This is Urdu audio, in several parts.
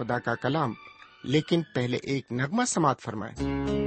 خدا کا کلام لیکن پہلے ایک نغمہ سماعت فرمائیں۔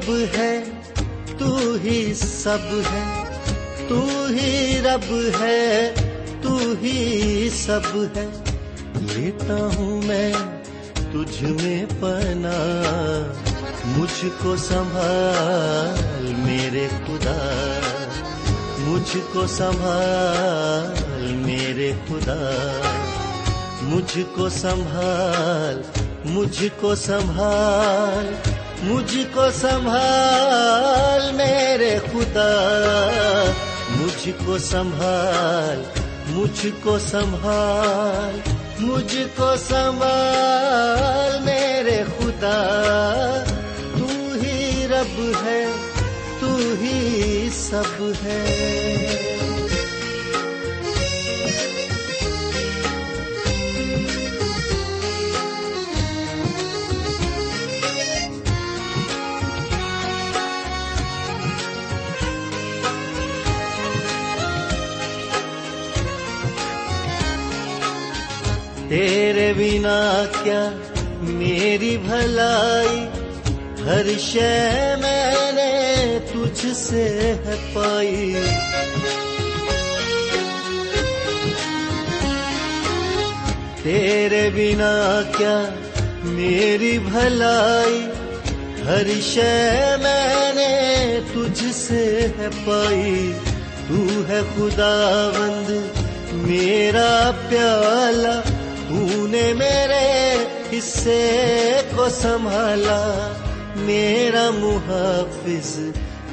رب ہے، تو ہی سب ہے۔ تو ہی رب ہے، تو ہی سب ہے۔ لیتا ہوں میں تجھ میں پنا مجھ کو سنبھال میرے خدا۔ مجھ کو سنبھال میرے خدا۔ مجھ کو سنبھال مجھ کو سنبھال مجھ کو سنبھال میرے خدا مجھ کو سنبھال مجھ کو سنبھال مجھ کو سنبھال میرے خدا۔ تو ہی رب ہے، تو ہی سب ہے۔ تیرے بنا کیا میری بھلائی، ہر شے میں نے تجھ سے ہے پائی۔ تیرے بنا کیا میری بھلائی، ہر شے میں نے تجھ سے ہے پائی۔ تو ہے خدا بند میرا پیالہ نے میرے حصے کو سنبھالا، میرا محافظ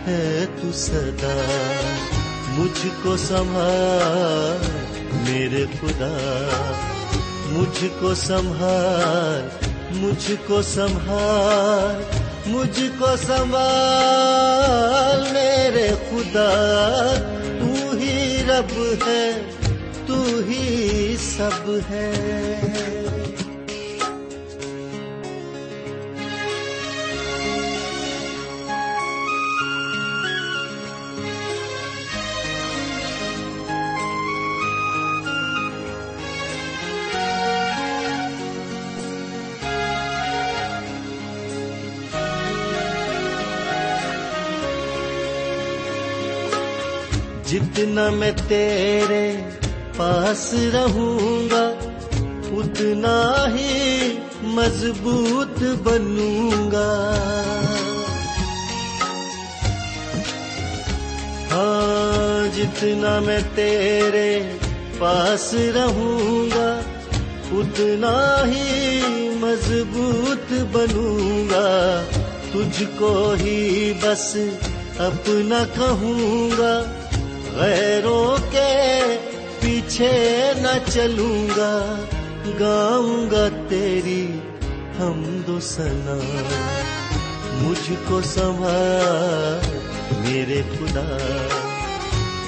ہے تو سدا مجھ کو سنبھال، میرے خدا۔ مجھ کو سنبھال، مجھ کو سنبھال، مجھ کو سنبھال، میرے خدا۔ تو ہی رب ہے، تو ہی سب ہے۔ جتنا میں تیرے پاس رہوں گا، اتنا ہی مضبوط بنوں گا۔ ہاں جتنا میں تیرے پاس رہوں گا، اتنا ہی مضبوط بنوں گا۔ تجھ کو ہی بس اپنا کہوں گا۔ غیروں کے پیچھے نہ چلوں گا، گاؤں گا تیری ہم دو سنا۔ مجھ کو سنبھال، میرے خدا۔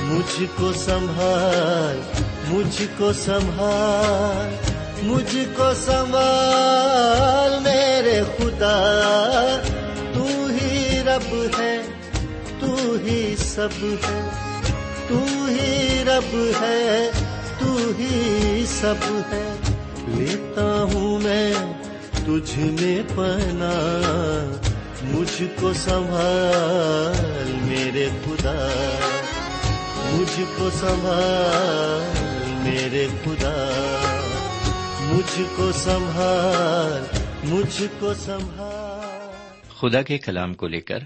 مجھ کو سنبھال، مجھ کو سنبھال، مجھ کو سنبھال، میرے خدا۔ تو ہی رب ہے، تو ہی سب ہے۔ تو ہی رب ہے، تو ہی سب ہے۔ لیتا ہوں میں تجھ میں پنا مجھ کو سنبھال میرے خدا۔ مجھ کو سنبھال میرے خدا۔ مجھ کو سنبھال مجھ کو سنبھال۔ خدا کے کلام کو لے کر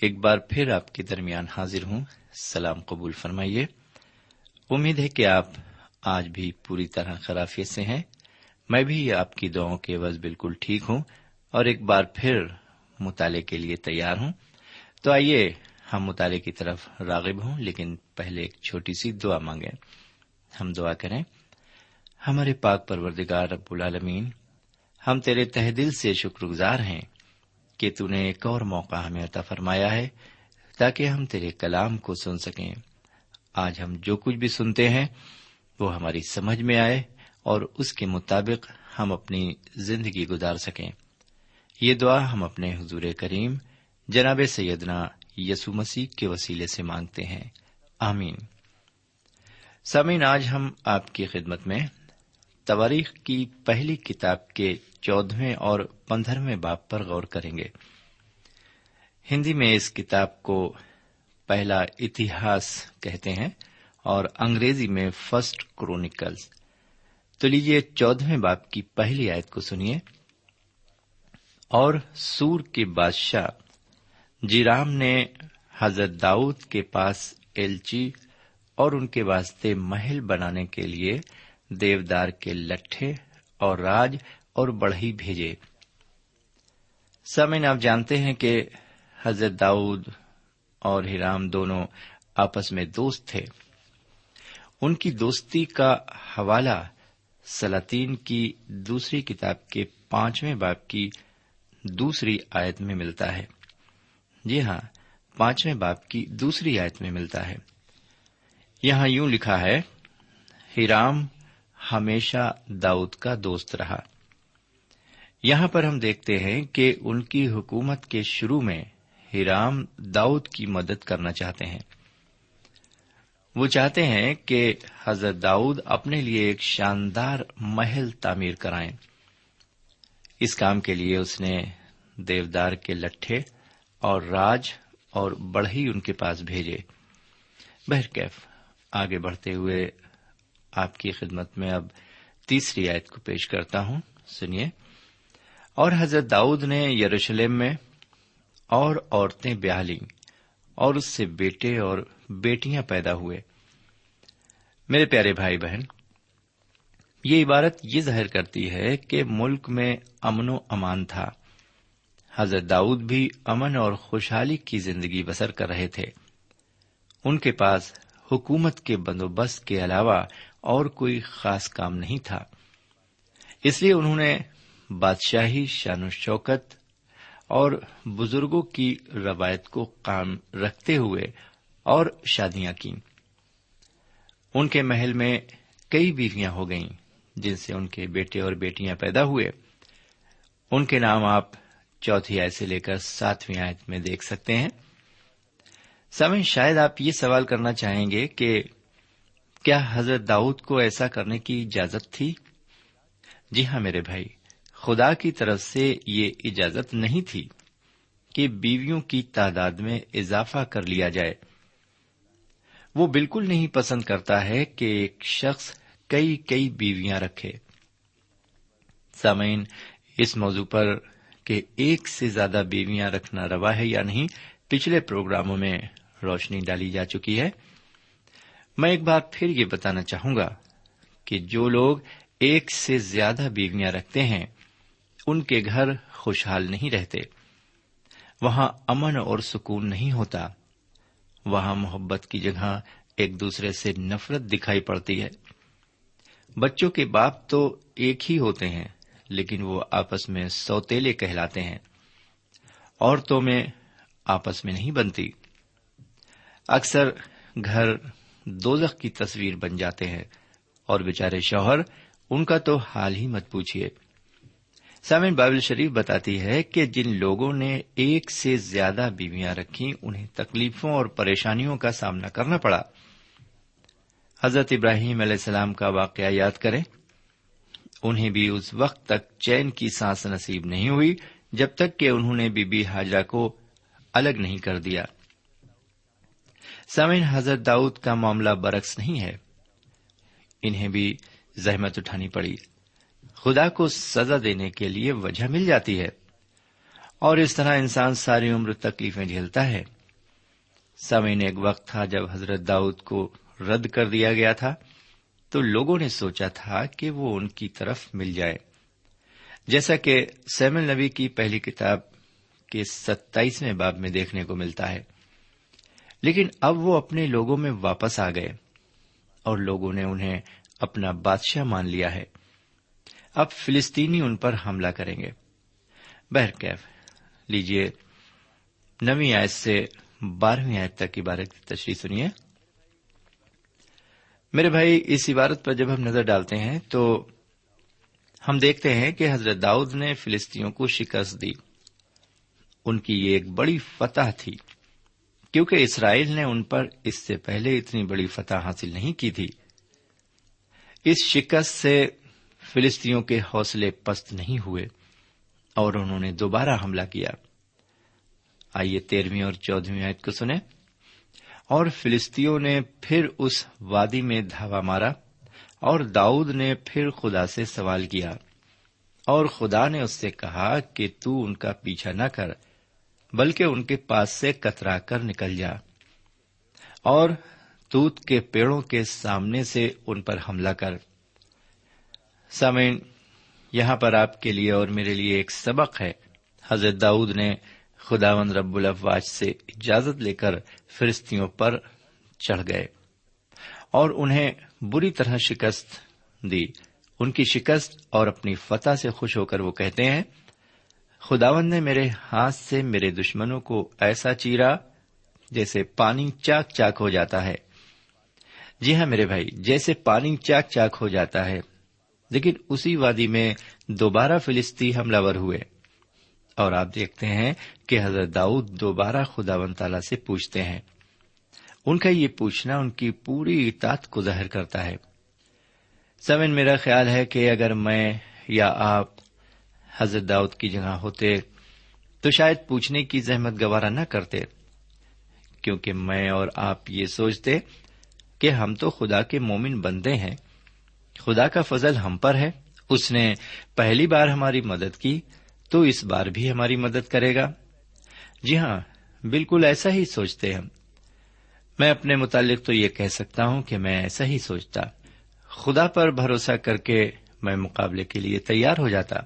ایک بار پھر آپ کے درمیان حاضر ہوں۔ سلام قبول فرمائیے۔ امید ہے کہ آپ آج بھی پوری طرح خرافیت سے ہیں۔ میں بھی آپ کی دعاؤں کے عوض بالکل ٹھیک ہوں اور ایک بار پھر مطالعے کے لیے تیار ہوں۔ تو آئیے ہم مطالعے کی طرف راغب ہوں، لیکن پہلے ایک چھوٹی سی دعا مانگیں۔ ہم دعا کریں۔ ہمارے پاک پروردگار رب العالمین، ہم تیرے تہ دل سے شکر گزار ہیں۔ کہ تو نے ایک اور موقع ہمیں عطا فرمایا ہے تاکہ ہم تیرے کلام کو سن سکیں۔ آج ہم جو کچھ بھی سنتے ہیں، وہ ہماری سمجھ میں آئے اور اس کے مطابق ہم اپنی زندگی گزار سکیں۔ یہ دعا ہم اپنے حضور کریم، جناب سیدنا یسو مسیح کے وسیلے سے مانگتے ہیں۔ آمین۔ سمین آج ہم آپ کی خدمت میں تواریخ کی پہلی کتاب کے چودہویں اور پندرہویں باپ پر غور کریں گے۔ ہندی میں اس کتاب کو پہلا اتہاس کہتے ہیں اور انگریزی میں فرسٹ کرونیکلز۔ تو لیجیے چودہویں باپ کی پہلی آیت کو سنیے۔ اور سور کے بادشاہ جیرام نے حضرت داؤد کے پاس ایلچی اور ان کے واسطے محل بنانے کے لیے دیودار کے لٹھے اور راج اور بڑھئی بھیجے۔ سمن آپ جانتے ہیں کہ حضرت داؤد اور ہیرام دونوں آپس میں دوست تھے۔ ان کی دوستی کا حوالہ سلاطین کی دوسری کتاب کے پانچویں باپ کی دوسری آیت میں ملتا ہے۔ جی ہاں پانچویں باپ کی دوسری آیت میں ملتا ہے۔ یہاں یوں لکھا ہے ہیرام ہمیشہ داؤد کا دوست رہا۔ یہاں پر ہم دیکھتے ہیں کہ ان کی حکومت کے شروع میں ہیرام داؤد کی مدد کرنا چاہتے ہیں۔ وہ چاہتے ہیں کہ حضرت داؤد اپنے لیے ایک شاندار محل تعمیر کرائیں۔ اس کام کے لیے اس نے دیودار کے لٹھے اور راج اور بڑھئی ان کے پاس بھیجے۔ بہرکیف آگے بڑھتے ہوئے آپ کی خدمت میں اب تیسری آیت کو پیش کرتا ہوں۔ سنیے۔ اور حضرت داؤد نے یروشلم میں اور عورتیں بیاہ لیں اور اس سے بیٹے اور بیٹیاں پیدا ہوئے۔ میرے پیارے بھائی بہن، یہ عبارت یہ ظاہر کرتی ہے کہ ملک میں امن و امان تھا۔ حضرت داؤد بھی امن اور خوشحالی کی زندگی بسر کر رہے تھے۔ ان کے پاس حکومت کے بندوبست کے علاوہ اور کوئی خاص کام نہیں تھا۔ اس لیے انہوں نے بادشاہی شان و شوکت اور بزرگوں کی روایت کو قائم رکھتے ہوئے اور شادیاں کی ان کے محل میں کئی بیویاں ہو گئیں جن سے ان کے بیٹے اور بیٹیاں پیدا ہوئے۔ ان کے نام آپ چوتھی آیت سے لے کر ساتویں آیت میں دیکھ سکتے ہیں۔ سمے شاید آپ یہ سوال کرنا چاہیں گے کہ کیا حضرت داؤد کو ایسا کرنے کی اجازت تھی؟ جی ہاں میرے بھائی خدا کی طرف سے یہ اجازت نہیں تھی کہ بیویوں کی تعداد میں اضافہ کر لیا جائے۔ وہ بالکل نہیں پسند کرتا ہے کہ ایک شخص کئی کئی بیویاں رکھے۔ سامعین، اس موضوع پر کہ ایک سے زیادہ بیویاں رکھنا روا ہے یا نہیں، پچھلے پروگراموں میں روشنی ڈالی جا چکی ہے۔ میں ایک بار پھر یہ بتانا چاہوں گا کہ جو لوگ ایک سے زیادہ بیویاں رکھتے ہیں ان کے گھر خوشحال نہیں رہتے۔ وہاں امن اور سکون نہیں ہوتا۔ وہاں محبت کی جگہ ایک دوسرے سے نفرت دکھائی پڑتی ہے۔ بچوں کے باپ تو ایک ہی ہوتے ہیں، لیکن وہ آپس میں سوتےلے کہلاتے ہیں۔ عورتوں میں آپس میں نہیں بنتی۔ اکثر گھر دوزخ کی تصویر بن جاتے ہیں اور بےچارے شوہر، ان کا تو حال ہی مت پوچھیے سامن بائبل شریف بتاتی ہے کہ جن لوگوں نے ایک سے زیادہ بیویاں رکھی انہیں تکلیفوں اور پریشانیوں کا سامنا کرنا پڑا۔ حضرت ابراہیم علیہ السلام کا واقعہ یاد کریں۔ انہیں بھی اس وقت تک چین کی سانس نصیب نہیں ہوئی، جب تک کہ انہوں نے بی بی حاجرہ کو الگ نہیں کر دیا۔ سمین حضرت داؤد کا معاملہ برعکس نہیں ہے۔ انہیں بھی زحمت اٹھانی پڑی۔ خدا کو سزا دینے کے لیے وجہ مل جاتی ہے۔ اور اس طرح انسان ساری عمر تکلیفیں جھیلتا ہے۔ سمین ایک وقت تھا جب حضرت داؤد کو رد کر دیا گیا تھا، تو لوگوں نے سوچا تھا کہ وہ ان کی طرف مل جائے۔ جیسا کہ سیمل نبی کی پہلی کتاب کے ستائیسویں باب میں دیکھنے کو ملتا ہے۔ لیکن اب وہ اپنے لوگوں میں واپس آ گئے اور لوگوں نے انہیں اپنا بادشاہ مان لیا ہے۔ اب فلسطینی ان پر حملہ کریں گے۔ بہرکیف لیجیے نویں آیت سے بارہویں آیت تک عبارت کی تشریح سنیے۔ میرے بھائی، اس عبارت پر جب ہم نظر ڈالتے ہیں تو ہم دیکھتے ہیں کہ حضرت داؤد نے فلسطینوں کو شکست دی۔ ان کی یہ ایک بڑی فتح تھی، کیونکہ اسرائیل نے ان پر اس سے پہلے اتنی بڑی فتح حاصل نہیں کی تھی۔ اس شکست سے فلسطینوں کے حوصلے پست نہیں ہوئے اور انہوں نے دوبارہ حملہ کیا۔ آئیے تیرہویں اور چودہویں آیت کو سنیں۔ اور فلسطینوں نے پھر اس وادی میں دھاوا مارا اور داؤد نے پھر خدا سے سوال کیا۔ اور خدا نے اس سے کہا کہ تو ان کا پیچھا نہ کر، بلکہ ان کے پاس سے کترا کر نکل جا۔ اور توت کے پیڑوں کے سامنے سے ان پر حملہ کر۔ سامعین، یہاں پر آپ کے لیے اور میرے لیے ایک سبق ہے۔ حضرت داؤد نے خداون رب الفواج سے اجازت لے کر فرستیوں پر چڑھ گئے اور انہیں بری طرح شکست دی۔ ان کی شکست اور اپنی فتح سے خوش ہو کر وہ کہتے ہیں خداون نے میرے ہاتھ سے میرے دشمنوں کو ایسا چیرا جیسے پانی چاک چاک ہو جاتا ہے۔ جی ہاں میرے بھائی، جیسے پانی چاک چاک ہو جاتا ہے۔ لیکن اسی وادی میں دوبارہ فلسطی حملہ ور ہوئے۔ اور آپ دیکھتے ہیں کہ حضرت داؤد دوبارہ خدا و تعالی سے پوچھتے ہیں۔ ان کا یہ پوچھنا ان کی پوری اطاعت کو ظاہر کرتا ہے۔ سمن میرا خیال ہے کہ اگر میں یا آپ حضرت داؤد کی جگہ ہوتے تو شاید پوچھنے کی زحمت گوارا نہ کرتے، کیونکہ میں اور آپ یہ سوچتے کہ ہم تو خدا کے مومن بندے ہیں۔ خدا کا فضل ہم پر ہے، اس نے پہلی بار ہماری مدد کی، تو اس بار بھی ہماری مدد کرے گا۔ جی ہاں بالکل ایسا ہی سوچتے ہم۔ میں اپنے متعلق تو یہ کہہ سکتا ہوں کہ میں ایسا ہی سوچتا۔ خدا پر بھروسہ کر کے میں مقابلے کے لیے تیار ہو جاتا۔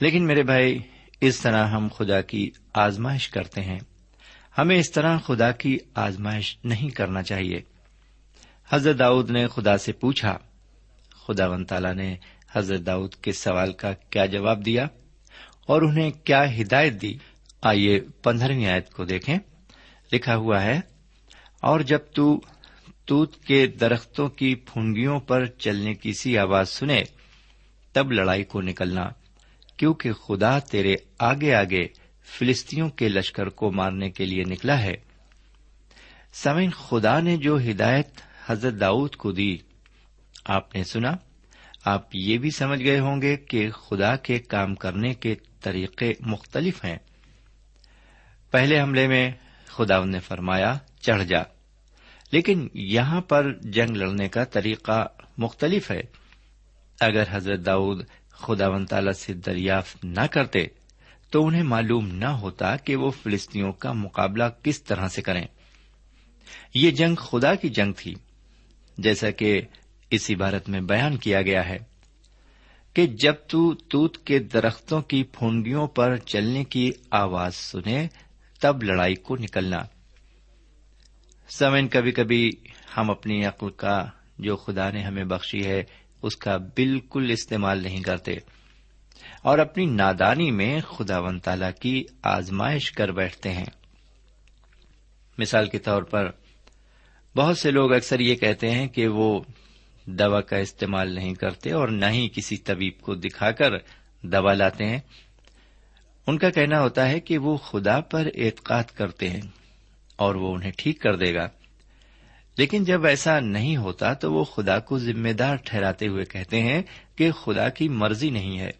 لیکن میرے بھائی، اس طرح ہم خدا کی آزمائش کرتے ہیں۔ ہمیں اس طرح خدا کی آزمائش نہیں کرنا چاہیے۔ حضرت داؤد نے خدا سے پوچھا خدا ون نے حضرت داؤد کے سوال کا کیا جواب دیا اور انہیں کیا ہدایت دی؟ آئیے پندرہویں آیت کو دیکھیں۔ لکھا ہوا ہے، اور جب تو توت کے درختوں کی پھنگیوں پر چلنے کی سی آواز سنے، تب لڑائی کو نکلنا، کیونکہ خدا تیرے آگے آگے فلسطینوں کے لشکر کو مارنے کے لیے نکلا ہے۔ سمین خدا نے جو ہدایت حضرت داؤد کو دی آپ نے سنا، آپ یہ بھی سمجھ گئے ہوں گے کہ خدا کے کام کرنے کے طریقے مختلف ہیں۔ پہلے حملے میں خدا نے فرمایا، چڑھ جا۔ لیکن یہاں پر جنگ لڑنے کا طریقہ مختلف ہے۔ اگر حضرت داؤد خدا و تعالی سے دریافت نہ کرتے، تو انہیں معلوم نہ ہوتا کہ وہ فلسطینوں کا مقابلہ کس طرح سے کریں۔ یہ جنگ خدا کی جنگ تھی۔ جیسا کہ اس عبارت میں بیان کیا گیا ہے کہ جب تو توت کے درختوں کی پھونڈیوں پر چلنے کی آواز سنے، تب لڑائی کو نکلنا۔ سمن کبھی کبھی ہم اپنی عقل کا جو خدا نے ہمیں بخشی ہے، اس کا بالکل استعمال نہیں کرتے۔ اور اپنی نادانی میں خدا ون تالا کی آزمائش کر بیٹھتے ہیں۔ مثال کے طور پر، بہت سے لوگ اکثر یہ کہتے ہیں کہ وہ دوا کا استعمال نہیں کرتے اور نہ ہی کسی طبیب کو دکھا کر دوا لاتے ہیں۔ ان کا کہنا ہوتا ہے کہ وہ خدا پر اعتقاد کرتے ہیں اور وہ انہیں ٹھیک کر دے گا۔ لیکن جب ایسا نہیں ہوتا تو وہ خدا کو ذمہ دار ٹھہراتے ہوئے کہتے ہیں کہ خدا کی مرضی نہیں ہے۔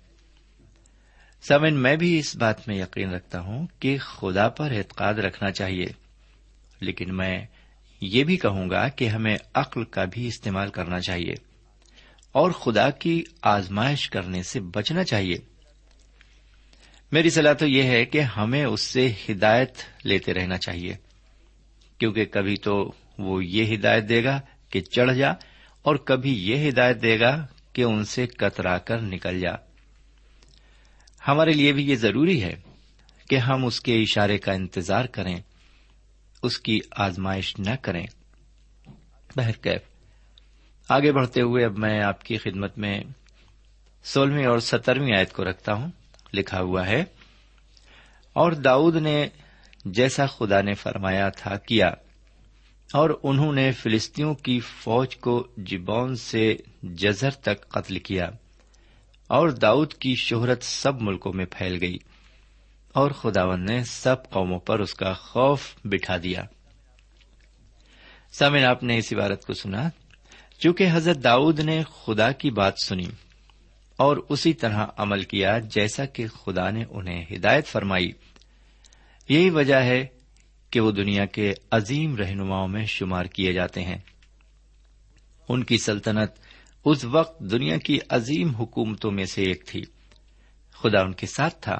سمن میں بھی اس بات میں یقین رکھتا ہوں کہ خدا پر اعتقاد رکھنا چاہیے۔ لیکن میں یہ بھی کہوں گا کہ ہمیں عقل کا بھی استعمال کرنا چاہیے اور خدا کی آزمائش کرنے سے بچنا چاہیے۔ میری صلاح تو یہ ہے کہ ہمیں اس سے ہدایت لیتے رہنا چاہیے، کیونکہ کبھی تو وہ یہ ہدایت دے گا کہ چڑھ جا اور کبھی یہ ہدایت دے گا کہ ان سے کترا کر نکل جا۔ ہمارے لیے بھی یہ ضروری ہے کہ ہم اس کے اشارے کا انتظار کریں۔ اس کی آزمائش نہ کریں۔ بہرکیف۔ آگے بڑھتے ہوئے اب میں آپ کی خدمت میں سولہویں اور سترویں آیت کو رکھتا ہوں۔ لکھا ہوا ہے، اور داؤد نے جیسا خدا نے فرمایا تھا کیا، اور انہوں نے فلسطینوں کی فوج کو جبون سے جزر تک قتل کیا، اور داؤد کی شہرت سب ملکوں میں پھیل گئی۔ اور خداون نے سب قوموں پر اس کا خوف بٹھا دیا۔ سامن آپ نے اس عبارت کو سنا۔ چونکہ حضرت داؤد نے خدا کی بات سنی اور اسی طرح عمل کیا جیسا کہ خدا نے انہیں ہدایت فرمائی، یہی وجہ ہے کہ وہ دنیا کے عظیم رہنماؤں میں شمار کیے جاتے ہیں۔ ان کی سلطنت اس وقت دنیا کی عظیم حکومتوں میں سے ایک تھی۔ خدا ان کے ساتھ تھا۔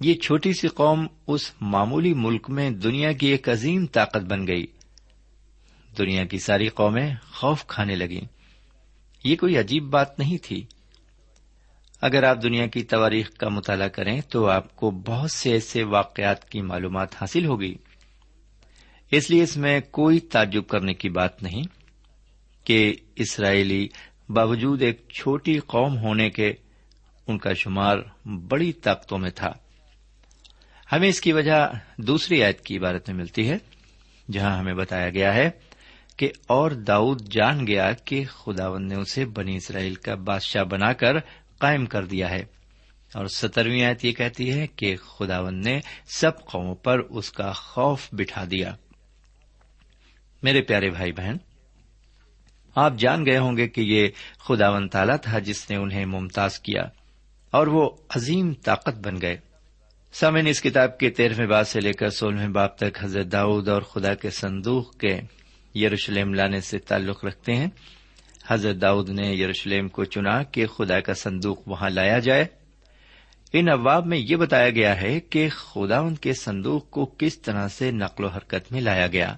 یہ چھوٹی سی قوم اس معمولی ملک میں دنیا کی ایک عظیم طاقت بن گئی۔ دنیا کی ساری قومیں خوف کھانے لگیں۔ یہ کوئی عجیب بات نہیں تھی۔ اگر آپ دنیا کی تواریخ کا مطالعہ کریں تو آپ کو بہت سے ایسے واقعات کی معلومات حاصل ہوگی۔ اس لیے اس میں کوئی تعجب کرنے کی بات نہیں کہ اسرائیلی باوجود ایک چھوٹی قوم ہونے کے ان کا شمار بڑی طاقتوں میں تھا۔ ہمیں اس کی وجہ دوسری آیت کی عبارت میں ملتی ہے، جہاں ہمیں بتایا گیا ہے کہ اور داؤد جان گیا کہ خداون نے اسے بنی اسرائیل کا بادشاہ بنا کر قائم کر دیا ہے۔ اور سترویں آیت یہ کہتی ہے کہ خداون نے سب قوموں پر اس کا خوف بٹھا دیا۔ میرے پیارے بھائی بہن، آپ جان گئے ہوں گے کہ یہ خداون تالا تھا جس نے انہیں ممتاز کیا اور وہ عظیم طاقت بن گئے۔ سامن اس کتاب کے تیرہویں باب سے لے کر سولہویں باپ تک حضرت داؤد اور خدا کے صندوق کے یروشلم لانے سے تعلق رکھتے ہیں۔ حضرت داؤد نے یروشلم کو چنا کہ خدا کا صندوق وہاں لایا جائے۔ ان ابواب میں یہ بتایا گیا ہے کہ خدا ان کے صندوق کو کس طرح سے نقل و حرکت میں لایا گیا۔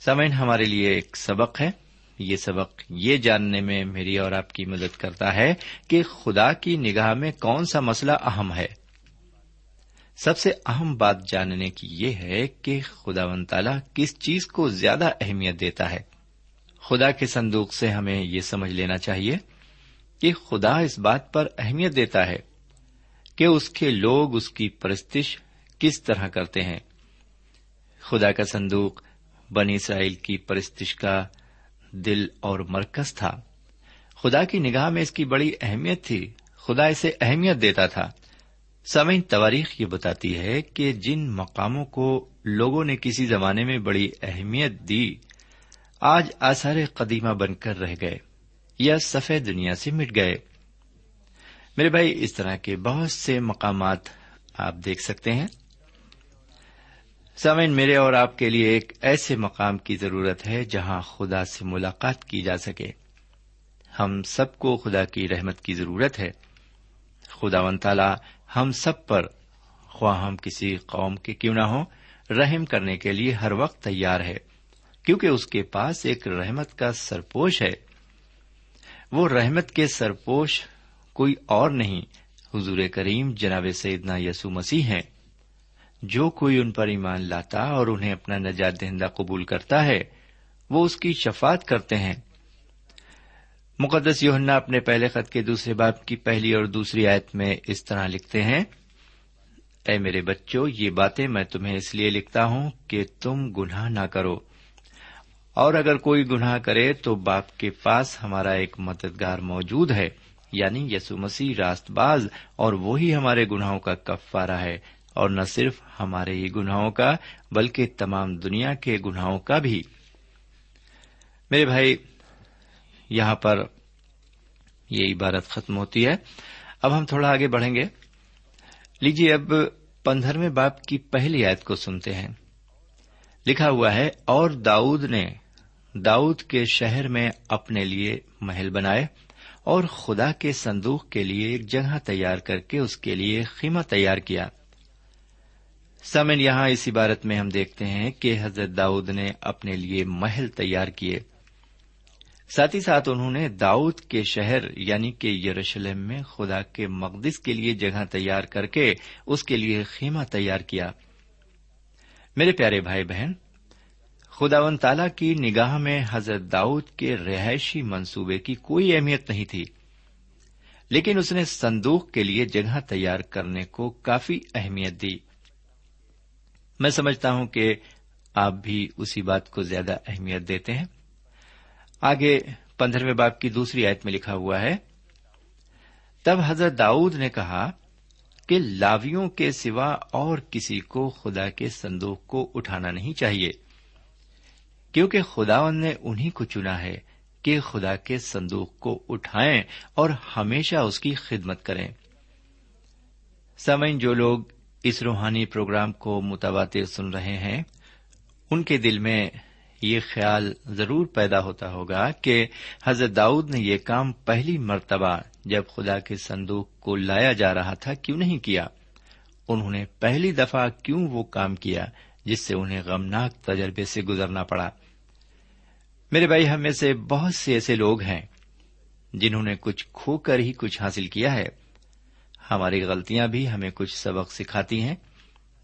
سمین ہمارے لیے ایک سبق ہے۔ یہ سبق یہ جاننے میں میری اور آپ کی مدد کرتا ہے کہ خدا کی نگاہ میں کون سا مسئلہ اہم ہے۔ سب سے اہم بات جاننے کی یہ ہے کہ خدا و تعالی کس چیز کو زیادہ اہمیت دیتا ہے۔ خدا کے صندوق سے ہمیں یہ سمجھ لینا چاہیے کہ خدا اس بات پر اہمیت دیتا ہے کہ اس کے لوگ اس کی پرستش کس طرح کرتے ہیں۔ خدا کا صندوق بنی اسرائیل کی پرستش کا دل اور مرکز تھا۔ خدا کی نگاہ میں اس کی بڑی اہمیت تھی۔ خدا اسے اہمیت دیتا تھا۔ سمعین تواریخ یہ بتاتی ہے کہ جن مقاموں کو لوگوں نے کسی زمانے میں بڑی اہمیت دی، آج آثار قدیمہ بن کر رہ گئے یا سفید دنیا سے مٹ گئے۔ میرے بھائی، اس طرح کے بہت سے مقامات آپ دیکھ سکتے ہیں۔ سامعین، میرے اور آپ کے لیے ایک ایسے مقام کی ضرورت ہے جہاں خدا سے ملاقات کی جا سکے۔ ہم سب کو خدا کی رحمت کی ضرورت ہے۔ خدا ون تعالی ہم سب پر خواہ ہم کسی قوم کے کیوں نہ ہوں، رحم کرنے کے لیے ہر وقت تیار ہے، کیونکہ اس کے پاس ایک رحمت کا سرپوش ہے۔ وہ رحمت کے سرپوش کوئی اور نہیں۔ حضور کریم جناب سیدنا یسو مسیح ہیں۔ جو کوئی ان پر ایمان لاتا اور انہیں اپنا نجات دہندہ قبول کرتا ہے، وہ اس کی شفات کرتے ہیں۔ مقدس یوہنا اپنے پہلے خط کے دوسرے باپ کی پہلی اور دوسری آیت میں اس طرح لکھتے ہیں، اے میرے بچوں، یہ باتیں میں تمہیں اس لیے لکھتا ہوں کہ تم گناہ نہ کرو۔ اور اگر کوئی گناہ کرے تو باپ کے پاس ہمارا ایک مددگار موجود ہے یعنی یسو مسیح راست باز اور وہی ہمارے گناہوں کا کفارہ ہے۔ اور نہ صرف ہمارے ہی گناہوں کا، بلکہ تمام دنیا کے گناہوں کا بھی۔ میرے بھائی یہاں پر یہ عبارت ختم ہوتی ہے۔ اب ہم تھوڑا آگے بڑھیں گے۔ لیجیے اب پندرہویں باپ کی پہلی آیت کو سنتے ہیں۔ لکھا ہوا ہے، اور داؤد نے داؤد کے شہر میں اپنے لیے محل بنائے اور خدا کے صندوق کے لیے ایک جگہ تیار کر کے اس کے لیے خیمہ تیار کیا۔ سمن یہاں اس عبارت میں ہم دیکھتے ہیں کہ حضرت داؤد نے اپنے لیے محل تیار کیے۔ ساتھ ہی ساتھ انہوں نے داؤد کے شہر یعنی کہ یروشلم میں خدا کے مقدس کے لیے جگہ تیار کر کے اس کے لیے خیمہ تیار کیا۔ میرے پیارے بھائی بہن خدا و تعالی کی نگاہ میں حضرت داؤد کے رہائشی منصوبے کی کوئی اہمیت نہیں تھی، لیکن اس نے صندوق کے لیے جگہ تیار کرنے کو کافی اہمیت دی۔ میں سمجھتا ہوں کہ آپ بھی اسی بات کو زیادہ اہمیت دیتے ہیں۔ آگے پندرہویں باپ کی دوسری آیت میں لکھا ہوا ہے، تب حضرت داؤد نے کہا کہ لاویوں کے سوا اور کسی کو خدا کے صندوق کو اٹھانا نہیں چاہیے، کیونکہ خدا نے انہیں کو چنا ہے کہ خدا کے صندوق کو اٹھائیں اور ہمیشہ اس کی خدمت کریں۔ سمن جو لوگ اس روحانی پروگرام کو متواتر سن رہے ہیں، ان کے دل میں یہ خیال ضرور پیدا ہوتا ہوگا کہ حضرت داؤد نے یہ کام پہلی مرتبہ جب خدا کے صندوق کو لایا جا رہا تھا کیوں نہیں کیا؟ انہوں نے پہلی دفعہ کیوں وہ کام کیا جس سے انہیں غمناک تجربے سے گزرنا پڑا؟ میرے بھائی، ہم میں سے بہت سے ایسے لوگ ہیں جنہوں نے کچھ کھو کر ہی کچھ حاصل کیا ہے۔ ہماری غلطیاں بھی ہمیں کچھ سبق سکھاتی ہیں۔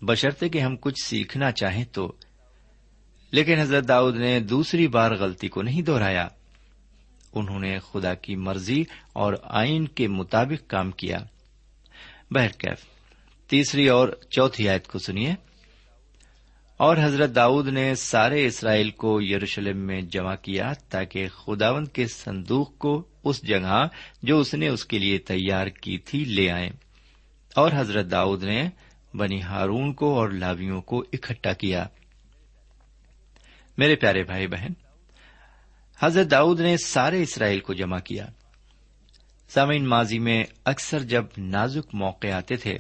بشرطے کہ ہم کچھ سیکھنا چاہیں تو لیکن حضرت داؤد نے دوسری بار غلطی کو نہیں دہرایا۔ انہوں نے خدا کی مرضی اور آئین کے مطابق کام کیا۔ بہرکیف تیسری اور چوتھی آیت کو سنیے۔ اور حضرت داؤد نے سارے اسرائیل کو یروشلم میں جمع کیا تاکہ خداون کے صندوق کو اس جگہ جو اس نے اس کے لیے تیار کی تھی لے آئیں۔ اور حضرت داؤد نے بنی ہارون کو اور لاویوں کو اکٹھا کیا۔ میرے پیارے بھائی بہن، حضرت داؤد نے سارے اسرائیل کو جمع کیا۔ سامعین، ماضی میں اکثر جب نازک موقع آتے تھے،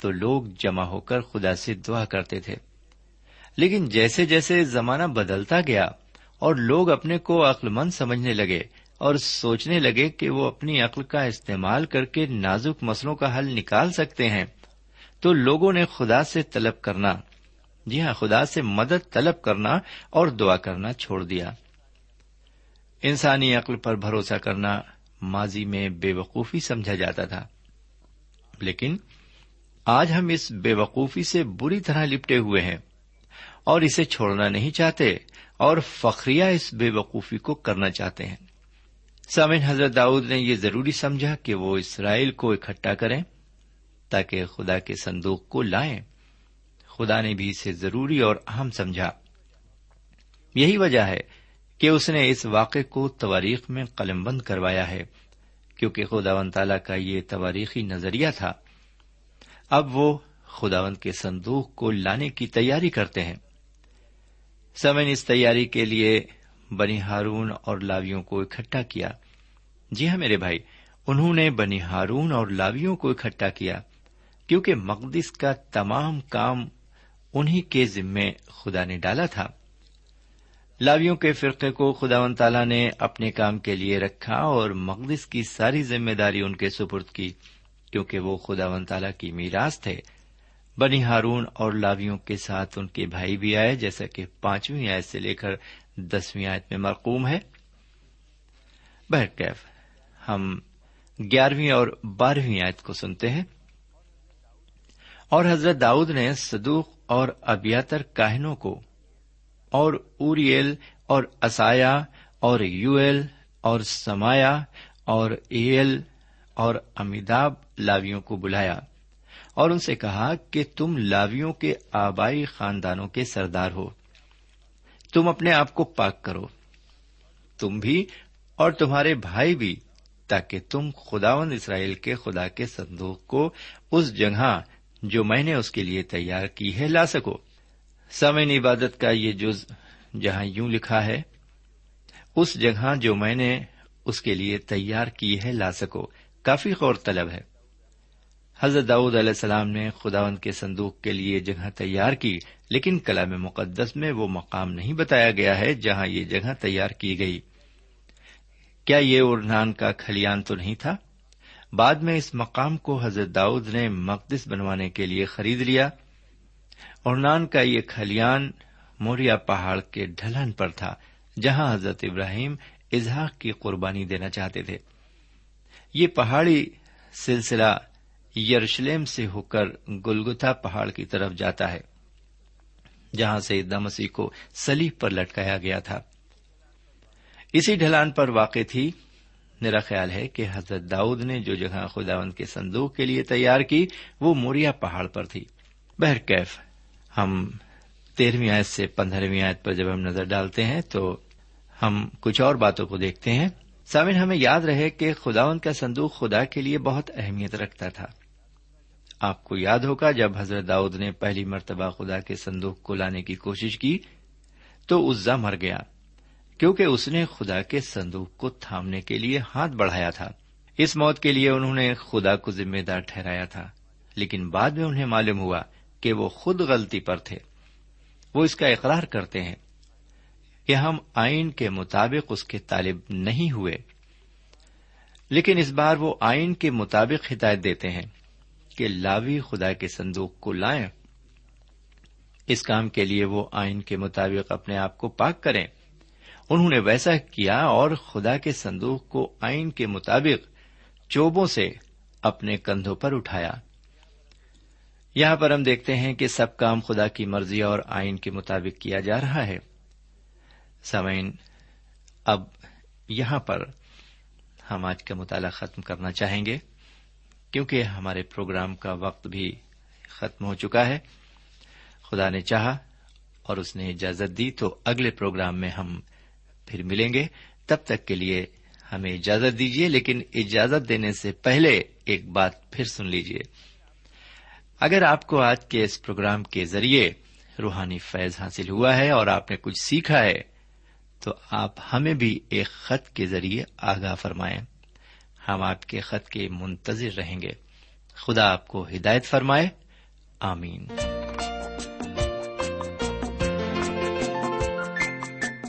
تو لوگ جمع ہو کر خدا سے دعا کرتے تھے۔ لیکن جیسے جیسے زمانہ بدلتا گیا اور لوگ اپنے کو عقل مند سمجھنے لگے اور سوچنے لگے کہ وہ اپنی عقل کا استعمال کر کے نازک مسلوں کا حل نکال سکتے ہیں، تو لوگوں نے خدا سے طلب کرنا جی ہاں خدا سے مدد طلب کرنا اور دعا کرنا چھوڑ دیا۔ انسانی عقل پر بھروسہ کرنا ماضی میں بے وقوفی سمجھا جاتا تھا۔ لیکن آج ہم اس بے وقوفی سے بری طرح لپٹے ہوئے ہیں اور اسے چھوڑنا نہیں چاہتے اور فخریہ اس بے وقوفی کو کرنا چاہتے ہیں۔ سامن حضرت داؤد نے یہ ضروری سمجھا کہ وہ اسرائیل کو اکٹھا کریں تاکہ خدا کے صندوق کو لائیں۔ خدا نے بھی اسے ضروری اور اہم سمجھا۔ یہی وجہ ہے کہ اس نے اس واقعے کو تواریخ میں قلم بند کروایا ہے، کیونکہ خدا و تعالی کا یہ تواریخی نظریہ تھا۔ اب وہ خداوند کے صندوق کو لانے کی تیاری کرتے ہیں۔ سمن اس تیاری کے لیے بنی ہارون اور لاویوں کو اکٹھا کیا۔ جی ہاں میرے بھائی، انہوں نے بنی ہارون اور لاویوں کو اکٹھا کیا، کیونکہ مقدس کا تمام کام انہی کے ذمے خدا نے ڈالا تھا۔ لاویوں کے فرقے کو خدا و تعالی نے اپنے کام کے لیے رکھا اور مقدس کی ساری ذمہ داری ان کے سپرد کی، کیونکہ وہ خدا و تعالی کی میراث تھے۔ بنی ہارون اور لاویوں کے ساتھ ان کے بھائی بھی آئے، جیسا کہ پانچویں آیت سے لے کر دسویں آیت میں مرقوم ہے۔ بہرکیف ہم گیارہویں اور بارہویں آیت کو سنتے ہیں۔ اور حضرت داؤد نے صدوق اور ابیاتر کاہنوں کو، اور اوریل اور اسایا اور یوئل اور سمایا اور ایل اور امیداب لاویوں کو بلایا، اور ان سے کہا کہ تم لاویوں کے آبائی خاندانوں کے سردار ہو۔ تم اپنے آپ کو پاک کرو۔ تم بھی اور تمہارے بھائی بھی، تاکہ تم خداون اسرائیل کے خدا کے صندوق کو اس جگہ جو میں نے اس کے لیے تیار کی ہے، لا سکو۔ سمن عبادت کا یہ جز جہاں یوں لکھا ہے، اس جگہ جو میں نے اس کے لیے تیار کی ہے، لا سکو۔ کافی غور طلب ہے۔ حضرت داؤد علیہ السلام نے خداوند کے صندوق کے لیے جگہ تیار کی، لیکن کلام مقدس میں وہ مقام نہیں بتایا گیا ہے جہاں یہ جگہ تیار کی گئی۔ کیا یہ ارنان کا کھلیان تو نہیں تھا؟ بعد میں اس مقام کو حضرت داؤد نے مقدس بنوانے کے لیے خرید لیا۔ ارنان کا یہ کھلیان موریا پہاڑ کے ڈھلن پر تھا، جہاں حضرت ابراہیم اظہاق کی قربانی دینا چاہتے تھے۔ یہ پہاڑی سلسلہ یروشلم سے ہو کر گلگتا پہاڑ کی طرف جاتا ہے، جہاں سے دمسی کو سلیب پر لٹکایا گیا تھا۔ اسی ڈھلان پر واقع تھی میرا خیال ہے کہ حضرت داؤد نے جو جگہ خداون کے صندوق کے لیے تیار کی، وہ موریا پہاڑ پر تھی۔ بہرکیف ہم تیرہویں آیت سے پندرہویں آیت پر جب ہم نظر ڈالتے ہیں تو ہم کچھ اور باتوں کو دیکھتے ہیں۔ سامن ہمیں یاد رہے کہ خداون کا صندوق خدا کے لیے بہت اہمیت رکھتا تھا۔ آپ کو یاد ہوگا جب حضرت داؤد نے پہلی مرتبہ خدا کے صندوق کو لانے کی کوشش کی، تو عزا مر گیا۔ کیونکہ اس نے خدا کے صندوق کو تھامنے کے لیے ہاتھ بڑھایا تھا۔ اس موت کے لیے انہوں نے خدا کو ذمہ دار ٹھہرایا تھا۔ لیکن بعد میں انہیں معلوم ہوا کہ وہ خود غلطی پر تھے۔ وہ اس کا اقرار کرتے ہیں کہ ہم آئین کے مطابق اس کے طالب نہیں ہوئے۔ لیکن اس بار وہ آئین کے مطابق ہدایت دیتے ہیں کہ لاوی خدا کے صندوق کو لائیں۔ اس کام کے لیے وہ آئین کے مطابق اپنے آپ کو پاک کریں۔ انہوں نے ویسا کیا اور خدا کے صندوق کو آئین کے مطابق چوبوں سے اپنے کندھوں پر اٹھایا۔ یہاں پر ہم دیکھتے ہیں کہ سب کام خدا کی مرضی اور آئین کے مطابق کیا جا رہا ہے۔ سمعین اب یہاں پر ہم آج کا مطالعہ ختم کرنا چاہیں گے، کیونکہ ہمارے پروگرام کا وقت بھی ختم ہو چکا ہے۔ خدا نے چاہا اور اس نے اجازت دی، تو اگلے پروگرام میں ہم پھر ملیں گے۔ تب تک کے لیے ہمیں اجازت دیجیے لیکن اجازت دینے سے پہلے ایک بات پھر سن لیجیے اگر آپ کو آج کے اس پروگرام کے ذریعے روحانی فیض حاصل ہوا ہے اور آپ نے کچھ سیکھا ہے، تو آپ ہمیں بھی ایک خط کے ذریعے آگاہ فرمائیں۔ ہم آپ کے خط کے منتظر رہیں گے۔ خدا آپ کو ہدایت فرمائے۔ آمین۔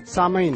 سامعین